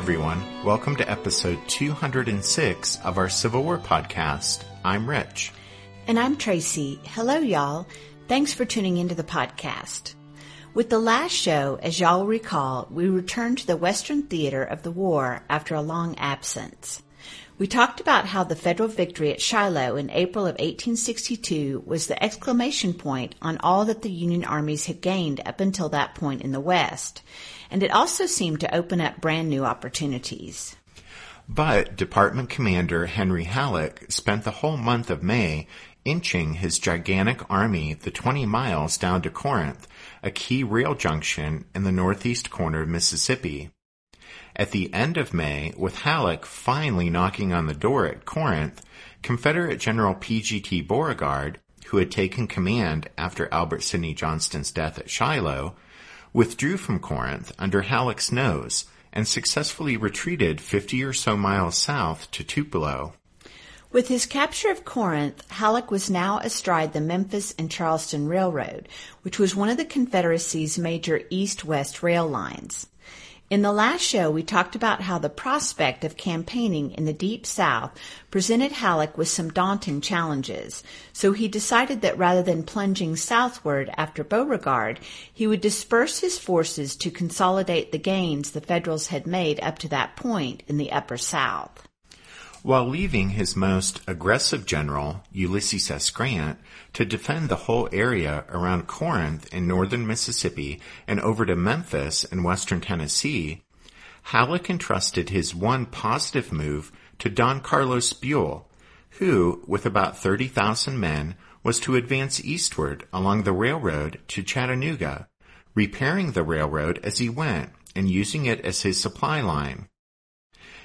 Everyone, welcome to episode 206 of our Civil War podcast. I'm Rich. And I'm Tracy. Hello, y'all. Thanks for tuning into the podcast. With the last show, as y'all recall, we returned to the Western theater of the war after a long absence. We talked about how the federal victory at Shiloh in April of 1862 was the exclamation point on all that the Union armies had gained up until that point in the West and it also seemed to open up brand new opportunities. But Department Commander Henry Halleck spent the whole month of May inching his gigantic army the 20 miles down to Corinth, a key rail junction in the northeast corner of Mississippi. At the end of May, with Halleck finally knocking on the door at Corinth, Confederate General P.G.T. Beauregard, who had taken command after Albert Sidney Johnston's death at Shiloh, withdrew from Corinth under Halleck's nose and successfully retreated 50 or so miles south to Tupelo. With his capture of Corinth, Halleck was now astride the Memphis and Charleston Railroad, which was one of the Confederacy's major east-west rail lines. In the last show, we talked about how the prospect of campaigning in the Deep South presented Halleck with some daunting challenges, so he decided that rather than plunging southward after Beauregard, he would disperse his forces to consolidate the gains the Federals had made up to that point in the Upper South. While leaving his most aggressive general, Ulysses S. Grant, to defend the whole area around Corinth in northern Mississippi and over to Memphis in western Tennessee, Halleck entrusted his one positive move to Don Carlos Buell, who, with about 30,000 men, was to advance eastward along the railroad to Chattanooga, repairing the railroad as he went and using it as his supply line.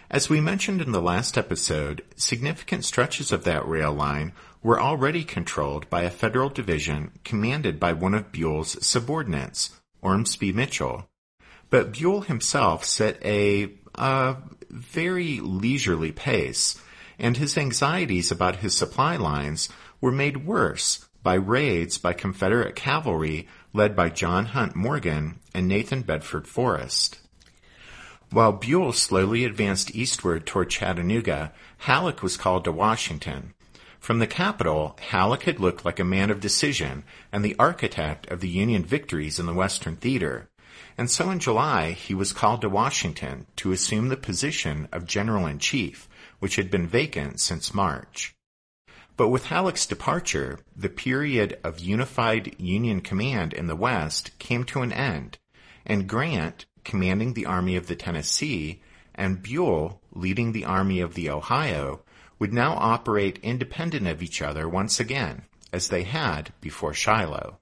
As we mentioned in the last episode, significant stretches of that rail line were already controlled by a federal division commanded by one of Buell's subordinates, Ormsby Mitchel. But Buell himself set a, very leisurely pace, and his anxieties about his supply lines were made worse by raids by Confederate cavalry led by John Hunt Morgan and Nathan Bedford Forrest. While Buell slowly advanced eastward toward Chattanooga, Halleck was called to Washington. From the capital, Halleck had looked like a man of decision and the architect of the Union victories in the Western Theater. And so in July, he was called to Washington to assume the position of General in Chief, which had been vacant since March. But with Halleck's departure, the period of unified Union command in the West came to an end, and Grant, commanding the Army of the Tennessee, and Buell, leading the Army of the Ohio, would now operate independent of each other once again, as they had before Shiloh.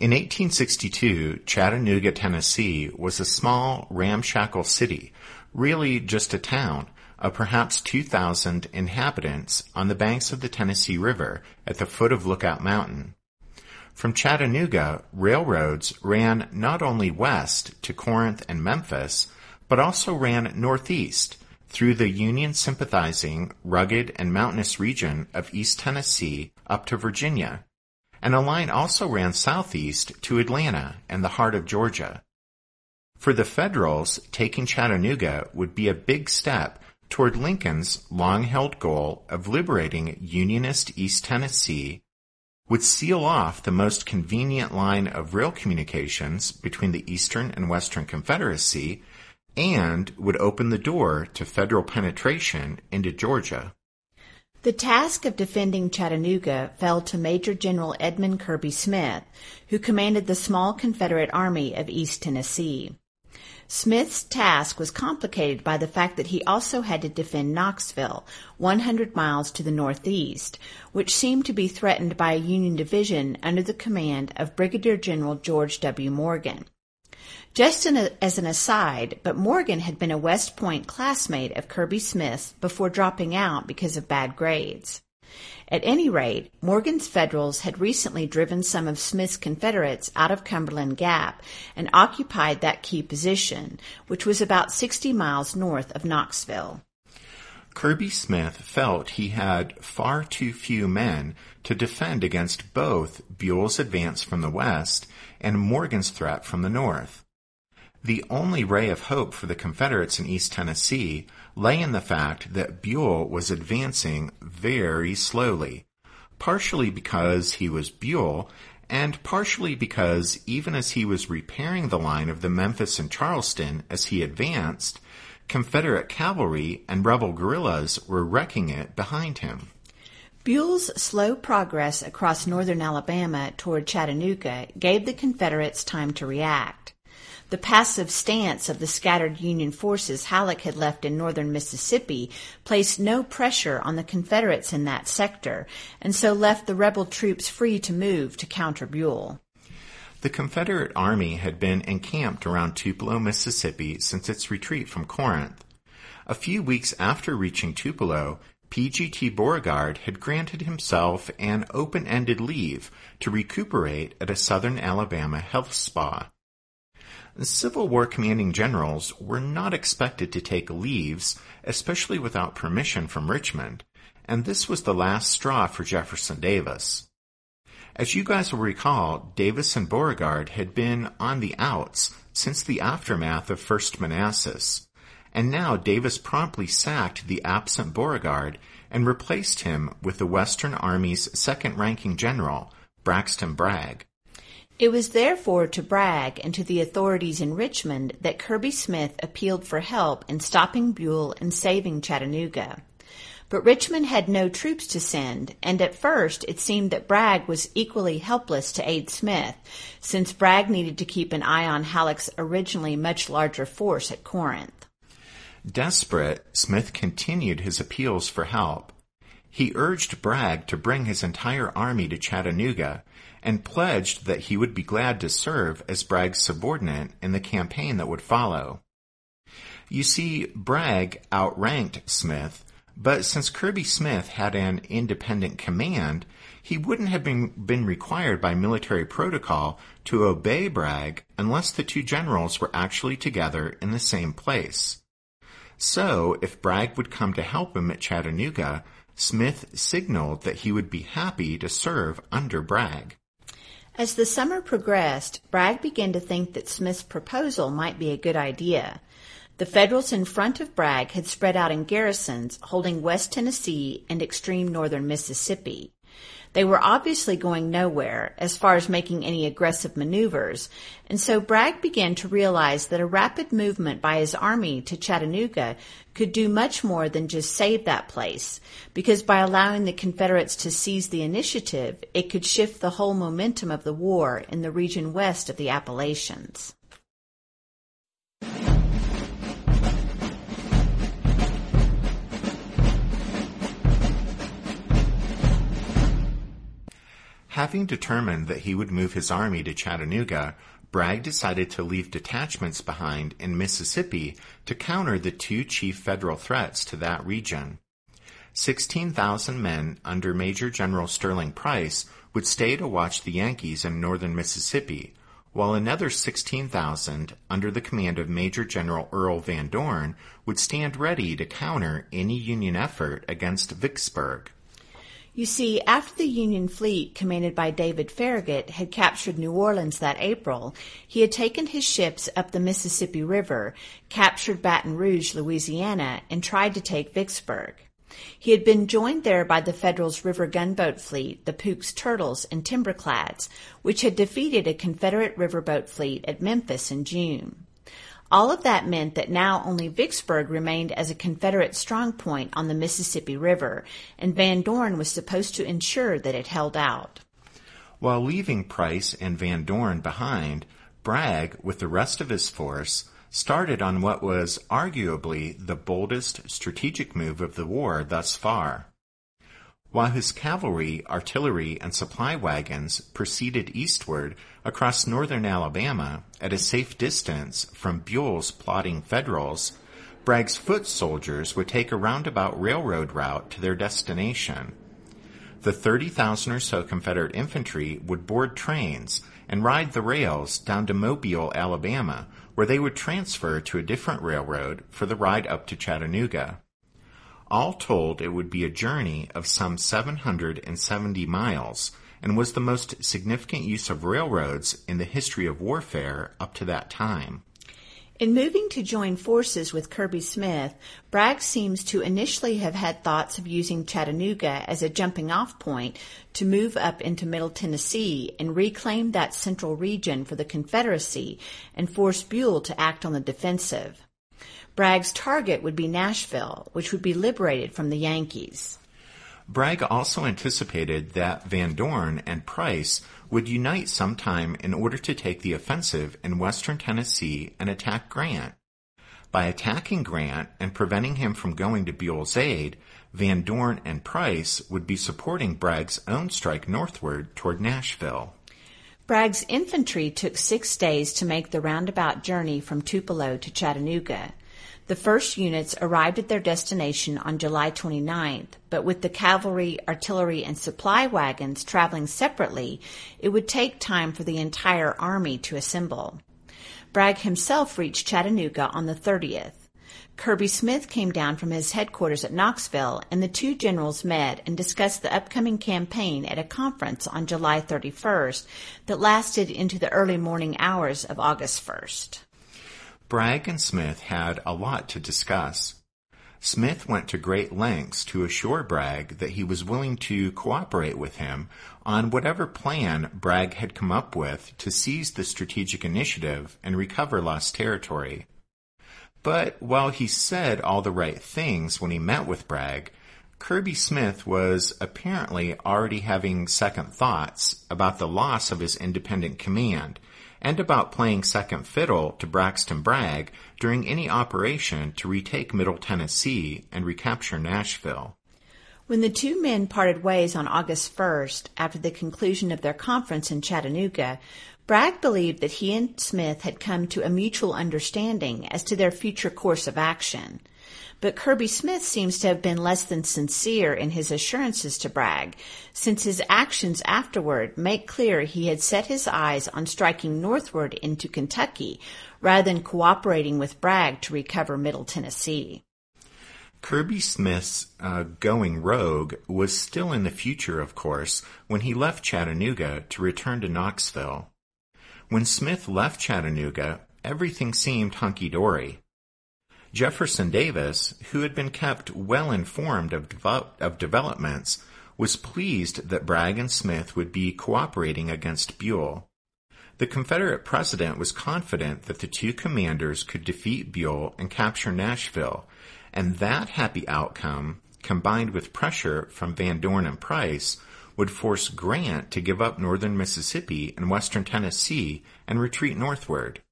In 1862, Chattanooga, Tennessee was a small, ramshackle city, really just a town, of perhaps 2,000 inhabitants on the banks of the Tennessee River at the foot of Lookout Mountain. From Chattanooga, railroads ran not only west to Corinth and Memphis, but also ran northeast through the Union sympathizing, rugged, and mountainous region of East Tennessee up to Virginia. And a line also ran southeast to Atlanta and the heart of Georgia. For the Federals, taking Chattanooga would be a big step toward Lincoln's long-held goal of liberating Unionist East Tennessee, would seal off the most convenient line of rail communications between the Eastern and Western Confederacy, and would open the door to federal penetration into Georgia. The task of defending Chattanooga fell to Major General Edmund Kirby Smith, who commanded the small Confederate Army of East Tennessee. Smith's task was complicated by the fact that he also had to defend Knoxville, 100 miles to the northeast, which seemed to be threatened by a Union division under the command of Brigadier General George W. Morgan. Just as an aside, but Morgan had been a West Point classmate of Kirby Smith's before dropping out because of bad grades. At any rate, Morgan's Federals had recently driven some of Smith's Confederates out of Cumberland Gap and occupied that key position, which was about 60 miles north of Knoxville. Kirby Smith felt he had far too few men to defend against both Buell's advance from the west and Morgan's threat from the north. The only ray of hope for the Confederates in East Tennessee lay in the fact that Buell was advancing very slowly, partially because he was Buell, and partially because even as he was repairing the line of the Memphis and Charleston as he advanced, Confederate cavalry and rebel guerrillas were wrecking it behind him. Buell's slow progress across northern Alabama toward Chattanooga gave the Confederates time to react. The passive stance of the scattered Union forces Halleck had left in northern Mississippi placed no pressure on the Confederates in that sector, and so left the rebel troops free to move to counter Buell. The Confederate Army had been encamped around Tupelo, Mississippi since its retreat from Corinth. A few weeks after reaching Tupelo, PGT Beauregard had granted himself an open-ended leave to recuperate at a southern Alabama health spa. Civil War commanding generals were not expected to take leaves, especially without permission from Richmond, and this was the last straw for Jefferson Davis. As you guys will recall, Davis and Beauregard had been on the outs since the aftermath of First Manassas, and now Davis promptly sacked the absent Beauregard and replaced him with the Western Army's second-ranking general, Braxton Bragg. It was therefore to Bragg and to the authorities in Richmond that Kirby Smith appealed for help in stopping Buell and saving Chattanooga. But Richmond had no troops to send, and at first it seemed that Bragg was equally helpless to aid Smith, since Bragg needed to keep an eye on Halleck's originally much larger force at Corinth. Desperate, Smith continued his appeals for help. He urged Bragg to bring his entire army to Chattanooga and pledged that he would be glad to serve as Bragg's subordinate in the campaign that would follow. You see, Bragg outranked Smith, but since Kirby Smith had an independent command, he wouldn't have been, been required by military protocol to obey Bragg unless the two generals were actually together in the same place. So, if Bragg would come to help him at Chattanooga, Smith signaled that he would be happy to serve under Bragg. As the summer progressed, Bragg began to think that Smith's proposal might be a good idea. The Federals in front of Bragg had spread out in garrisons holding West Tennessee and extreme northern Mississippi. They were obviously going nowhere as far as making any aggressive maneuvers, and so Bragg began to realize that a rapid movement by his army to Chattanooga could do much more than just save that place, because by allowing the Confederates to seize the initiative, it could shift the whole momentum of the war in the region west of the Appalachians. Having determined that he would move his army to Chattanooga, Bragg decided to leave detachments behind in Mississippi to counter the two chief federal threats to that region. 16,000 men under Major General Sterling Price would stay to watch the Yankees in northern Mississippi, while another 16,000 under the command of Major General Earl Van Dorn would stand ready to counter any Union effort against Vicksburg. You see, after the Union fleet, commanded by David Farragut, had captured New Orleans that April, he had taken his ships up the Mississippi River, captured Baton Rouge, Louisiana, and tried to take Vicksburg. He had been joined there by the Federals' river gunboat fleet, the Pook's Turtles and Timberclads, which had defeated a Confederate riverboat fleet at Memphis in June. All of that meant that now only Vicksburg remained as a Confederate strongpoint on the Mississippi River, and Van Dorn was supposed to ensure that it held out. While leaving Price and Van Dorn behind, Bragg, with the rest of his force, started on what was arguably the boldest strategic move of the war thus far. While his cavalry, artillery, and supply wagons proceeded eastward across northern Alabama at a safe distance from Buell's plotting Federals, Bragg's foot soldiers would take a roundabout railroad route to their destination. The 30,000 or so Confederate infantry would board trains and ride the rails down to Mobile, Alabama, where they would transfer to a different railroad for the ride up to Chattanooga. All told, it would be a journey of some 770 miles and was the most significant use of railroads in the history of warfare up to that time. In moving to join forces with Kirby Smith, Bragg seems to initially have had thoughts of using Chattanooga as a jumping off point to move up into Middle Tennessee and reclaim that central region for the Confederacy and force Buell to act on the defensive. Bragg's target would be Nashville, which would be liberated from the Yankees. Bragg also anticipated that Van Dorn and Price would unite sometime in order to take the offensive in western Tennessee and attack Grant. By attacking Grant and preventing him from going to Buell's aid, Van Dorn and Price would be supporting Bragg's own strike northward toward Nashville. Bragg's infantry took six days to make the roundabout journey from Tupelo to Chattanooga. The first units arrived at their destination on July 29th, but with the cavalry, artillery, and supply wagons traveling separately, it would take time for the entire army to assemble. Bragg himself reached Chattanooga on the 30th. Kirby Smith came down from his headquarters at Knoxville, and the two generals met and discussed the upcoming campaign at a conference on July 31st that lasted into the early morning hours of August 1st. Bragg and Smith had a lot to discuss. Smith went to great lengths to assure Bragg that he was willing to cooperate with him on whatever plan Bragg had come up with to seize the strategic initiative and recover lost territory. But while he said all the right things when he met with Bragg, Kirby Smith was apparently already having second thoughts about the loss of his independent command and about playing second fiddle to Braxton Bragg during any operation to retake Middle Tennessee and recapture Nashville. When the two men parted ways on August 1st, after the conclusion of their conference in Chattanooga, Bragg believed that he and Smith had come to a mutual understanding as to their future course of action. But Kirby Smith seems to have been less than sincere in his assurances to Bragg, since his actions afterward make clear he had set his eyes on striking northward into Kentucky rather than cooperating with Bragg to recover Middle Tennessee. Kirby Smith's uh, going rogue was still in the future, of course, when he left Chattanooga to return to Knoxville. When Smith left Chattanooga, everything seemed hunky dory. Jefferson Davis, who had been kept well informed of, of developments, was pleased that Bragg and Smith would be cooperating against Buell. The Confederate president was confident that the two commanders could defeat Buell and capture Nashville, and that happy outcome, combined with pressure from Van Dorn and Price, would force Grant to give up northern Mississippi and western Tennessee and retreat northward.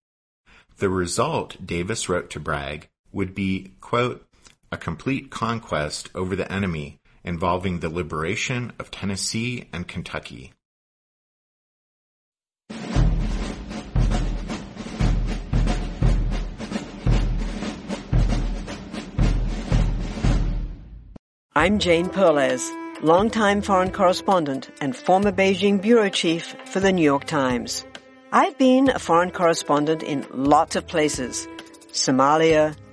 The result, Davis wrote to Bragg, would be, quote, a complete conquest over the enemy involving the liberation of Tennessee and Kentucky. I'm Jane Perlez, longtime foreign correspondent and former Beijing bureau chief for the New York Times. I've been a foreign correspondent in lots of places. Somalia,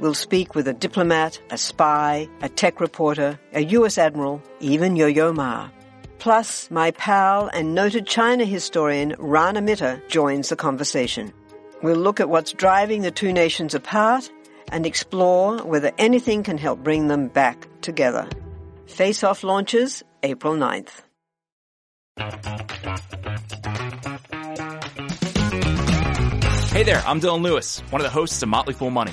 We'll speak with a diplomat, a spy, a tech reporter, a US admiral, even Yo-Yo Ma. Plus, my pal and noted China historian Rana Mitter joins the conversation. We'll look at what's driving the two nations apart and explore whether anything can help bring them back together. Face Off launches April 9th. Hey there, I'm Dylan Lewis, one of the hosts of Motley Fool Money.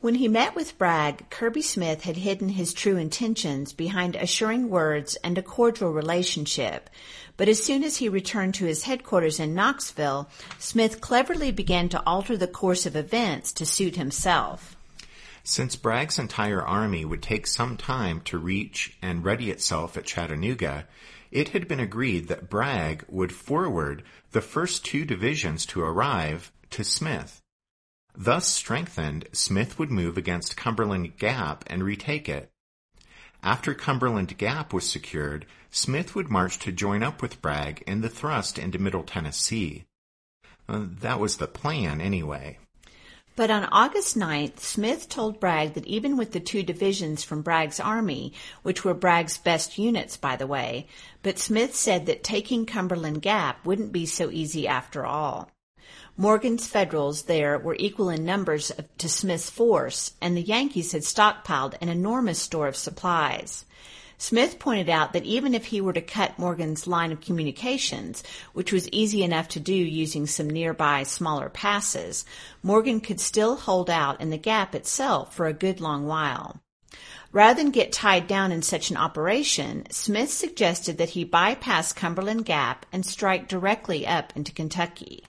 When he met with Bragg, Kirby Smith had hidden his true intentions behind assuring words and a cordial relationship. But as soon as he returned to his headquarters in Knoxville, Smith cleverly began to alter the course of events to suit himself. Since Bragg's entire army would take some time to reach and ready itself at Chattanooga, it had been agreed that Bragg would forward the first two divisions to arrive to Smith. Thus strengthened, Smith would move against Cumberland Gap and retake it. After Cumberland Gap was secured, Smith would march to join up with Bragg in the thrust into Middle Tennessee. Uh, that was the plan anyway. But on August 9th, Smith told Bragg that even with the two divisions from Bragg's army, which were Bragg's best units, by the way, but Smith said that taking Cumberland Gap wouldn't be so easy after all. Morgan's Federals there were equal in numbers to Smith's force, and the Yankees had stockpiled an enormous store of supplies. Smith pointed out that even if he were to cut Morgan's line of communications, which was easy enough to do using some nearby smaller passes, Morgan could still hold out in the gap itself for a good long while. Rather than get tied down in such an operation, Smith suggested that he bypass Cumberland Gap and strike directly up into Kentucky.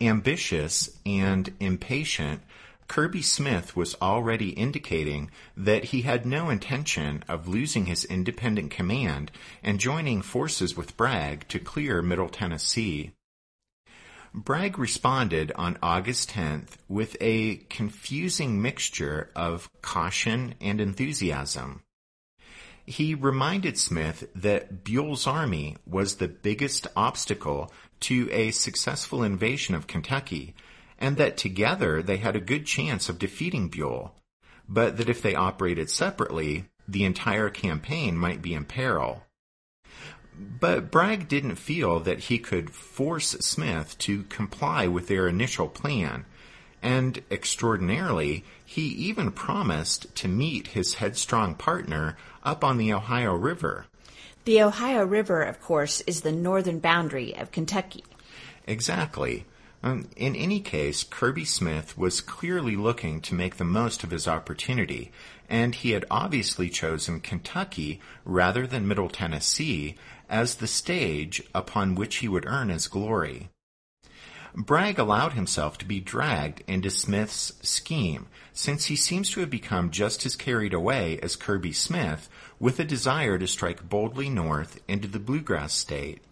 Ambitious and impatient, Kirby Smith was already indicating that he had no intention of losing his independent command and joining forces with Bragg to clear Middle Tennessee. Bragg responded on August 10th with a confusing mixture of caution and enthusiasm. He reminded Smith that Buell's army was the biggest obstacle to a successful invasion of Kentucky, and that together they had a good chance of defeating Buell, but that if they operated separately, the entire campaign might be in peril. But Bragg didn't feel that he could force Smith to comply with their initial plan, and extraordinarily, he even promised to meet his headstrong partner up on the Ohio River. The Ohio River, of course, is the northern boundary of Kentucky. Exactly. Um, in any case, Kirby Smith was clearly looking to make the most of his opportunity, and he had obviously chosen Kentucky rather than Middle Tennessee as the stage upon which he would earn his glory. Bragg allowed himself to be dragged into Smith's scheme, since he seems to have become just as carried away as Kirby Smith with a desire to strike boldly north into the bluegrass state.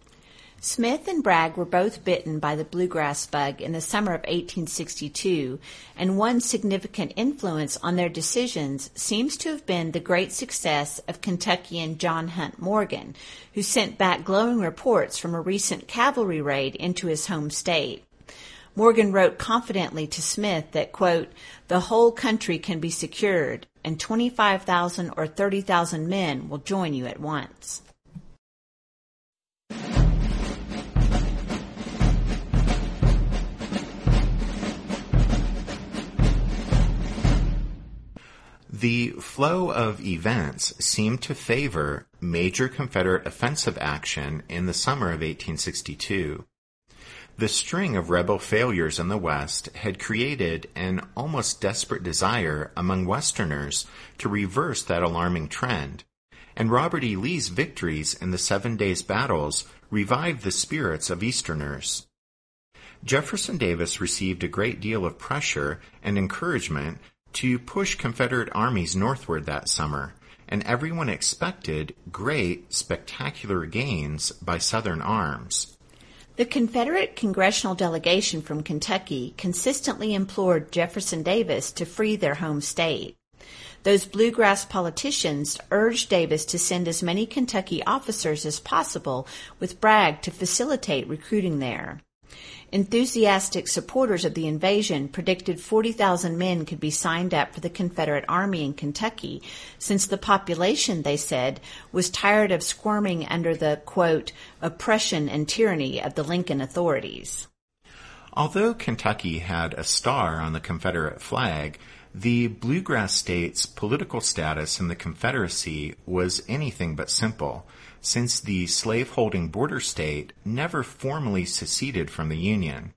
Smith and Bragg were both bitten by the bluegrass bug in the summer of 1862, and one significant influence on their decisions seems to have been the great success of Kentuckian John Hunt Morgan, who sent back glowing reports from a recent cavalry raid into his home state. Morgan wrote confidently to Smith that, quote, the whole country can be secured and 25,000 or 30,000 men will join you at once. The flow of events seemed to favor major Confederate offensive action in the summer of 1862. The string of rebel failures in the West had created an almost desperate desire among Westerners to reverse that alarming trend, and Robert E. Lee's victories in the Seven Days Battles revived the spirits of Easterners. Jefferson Davis received a great deal of pressure and encouragement to push Confederate armies northward that summer, and everyone expected great, spectacular gains by Southern arms. The Confederate congressional delegation from Kentucky consistently implored Jefferson Davis to free their home state. Those bluegrass politicians urged Davis to send as many Kentucky officers as possible with Bragg to facilitate recruiting there. Enthusiastic supporters of the invasion predicted 40,000 men could be signed up for the Confederate Army in Kentucky, since the population, they said, was tired of squirming under the, quote, oppression and tyranny of the Lincoln authorities. Although Kentucky had a star on the Confederate flag, the bluegrass state's political status in the Confederacy was anything but simple since the slaveholding border state never formally seceded from the Union.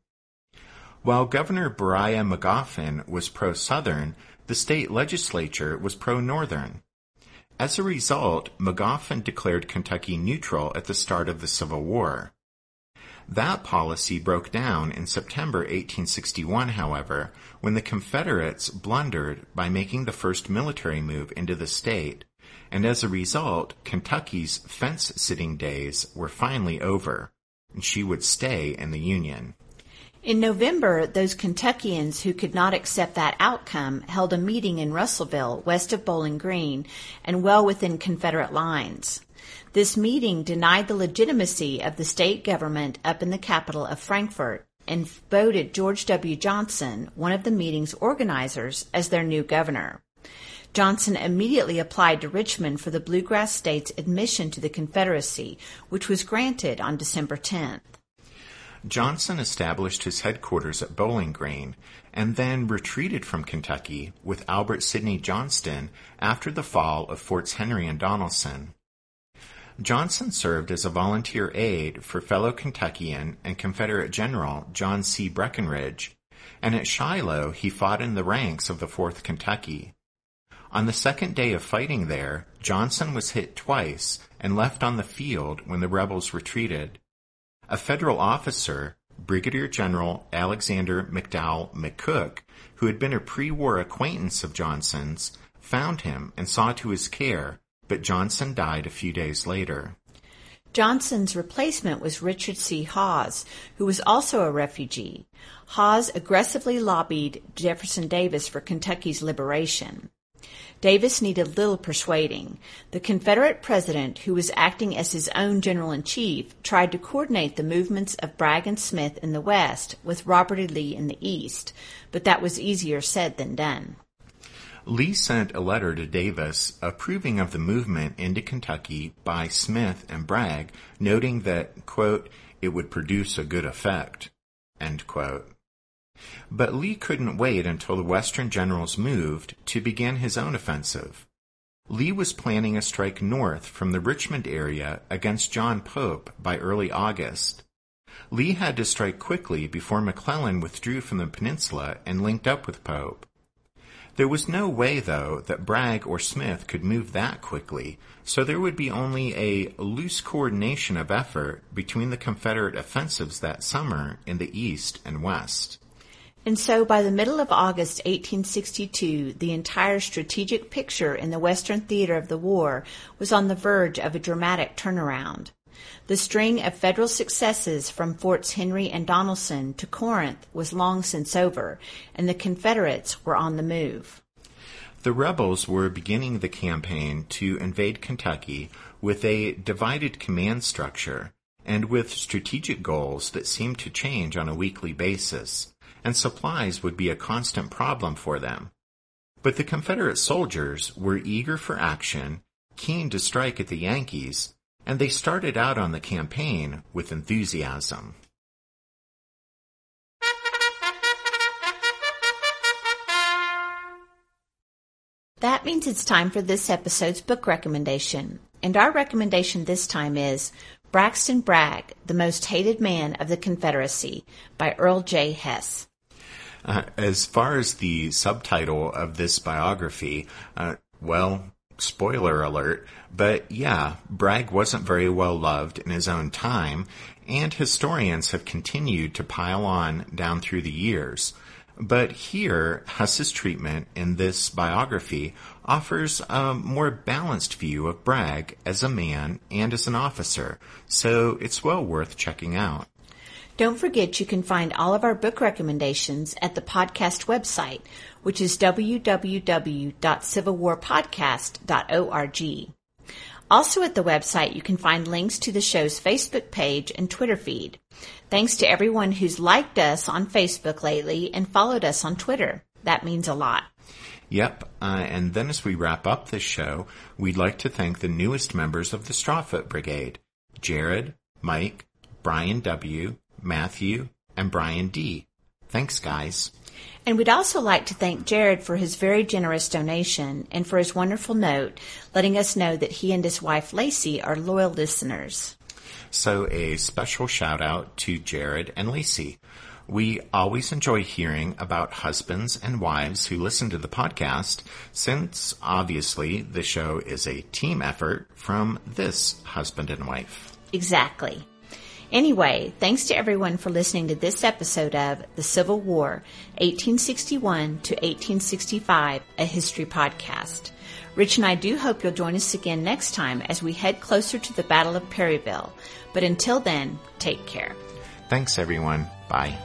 While Governor Beriah Magoffin was pro-Southern, the state legislature was pro-Northern. As a result, Magoffin declared Kentucky neutral at the start of the Civil War. That policy broke down in September 1861, however, when the Confederates blundered by making the first military move into the state and as a result, Kentucky's fence-sitting days were finally over, and she would stay in the Union. In November, those Kentuckians who could not accept that outcome held a meeting in Russellville, west of Bowling Green, and well within Confederate lines. This meeting denied the legitimacy of the state government up in the capital of Frankfort and voted George W. Johnson, one of the meeting's organizers, as their new governor. Johnson immediately applied to Richmond for the Bluegrass States admission to the Confederacy, which was granted on December 10th. Johnson established his headquarters at Bowling Green and then retreated from Kentucky with Albert Sidney Johnston after the fall of Forts Henry and Donelson. Johnson served as a volunteer aide for fellow Kentuckian and Confederate General John C. Breckinridge, and at Shiloh he fought in the ranks of the 4th Kentucky. On the second day of fighting there, Johnson was hit twice and left on the field when the rebels retreated. A federal officer, Brigadier General Alexander McDowell McCook, who had been a pre-war acquaintance of Johnson's, found him and saw to his care, but Johnson died a few days later. Johnson's replacement was Richard C. Hawes, who was also a refugee. Hawes aggressively lobbied Jefferson Davis for Kentucky's liberation. Davis needed little persuading. The Confederate president, who was acting as his own general in chief, tried to coordinate the movements of Bragg and Smith in the West with Robert E. Lee in the East, but that was easier said than done. Lee sent a letter to Davis approving of the movement into Kentucky by Smith and Bragg, noting that, quote, it would produce a good effect, end quote. But Lee couldn't wait until the Western generals moved to begin his own offensive. Lee was planning a strike north from the Richmond area against John Pope by early August. Lee had to strike quickly before McClellan withdrew from the peninsula and linked up with Pope. There was no way, though, that Bragg or Smith could move that quickly, so there would be only a loose coordination of effort between the Confederate offensives that summer in the East and West. And so by the middle of August 1862, the entire strategic picture in the Western theater of the war was on the verge of a dramatic turnaround. The string of federal successes from Forts Henry and Donelson to Corinth was long since over, and the Confederates were on the move. The rebels were beginning the campaign to invade Kentucky with a divided command structure and with strategic goals that seemed to change on a weekly basis and supplies would be a constant problem for them. But the Confederate soldiers were eager for action, keen to strike at the Yankees, and they started out on the campaign with enthusiasm. That means it's time for this episode's book recommendation. And our recommendation this time is Braxton Bragg, the Most Hated Man of the Confederacy by Earl J. Hess. Uh, as far as the subtitle of this biography, uh, well, spoiler alert, but yeah, Bragg wasn't very well loved in his own time, and historians have continued to pile on down through the years. But here, Hess's treatment in this biography offers a more balanced view of Bragg as a man and as an officer, so it's well worth checking out. Don't forget you can find all of our book recommendations at the podcast website, which is www.civilwarpodcast.org. Also at the website, you can find links to the show's Facebook page and Twitter feed. Thanks to everyone who's liked us on Facebook lately and followed us on Twitter. That means a lot. Yep, uh, and then as we wrap up this show, we'd like to thank the newest members of the Strawfoot Brigade, Jared, Mike, Brian W., Matthew, and Brian D. Thanks, guys. And we'd also like to thank Jared for his very generous donation and for his wonderful note letting us know that he and his wife Lacey are loyal listeners. So a special shout out to Jared and Lacey. We always enjoy hearing about husbands and wives who listen to the podcast, since obviously the show is a team effort from this husband and wife. Exactly. Anyway, thanks to everyone for listening to this episode of The Civil War, 1861 to 1865, a history podcast. Rich and I do hope you'll join us again next time as we head closer to the Battle of Perryville. But until then, take care. Thanks everyone. Bye.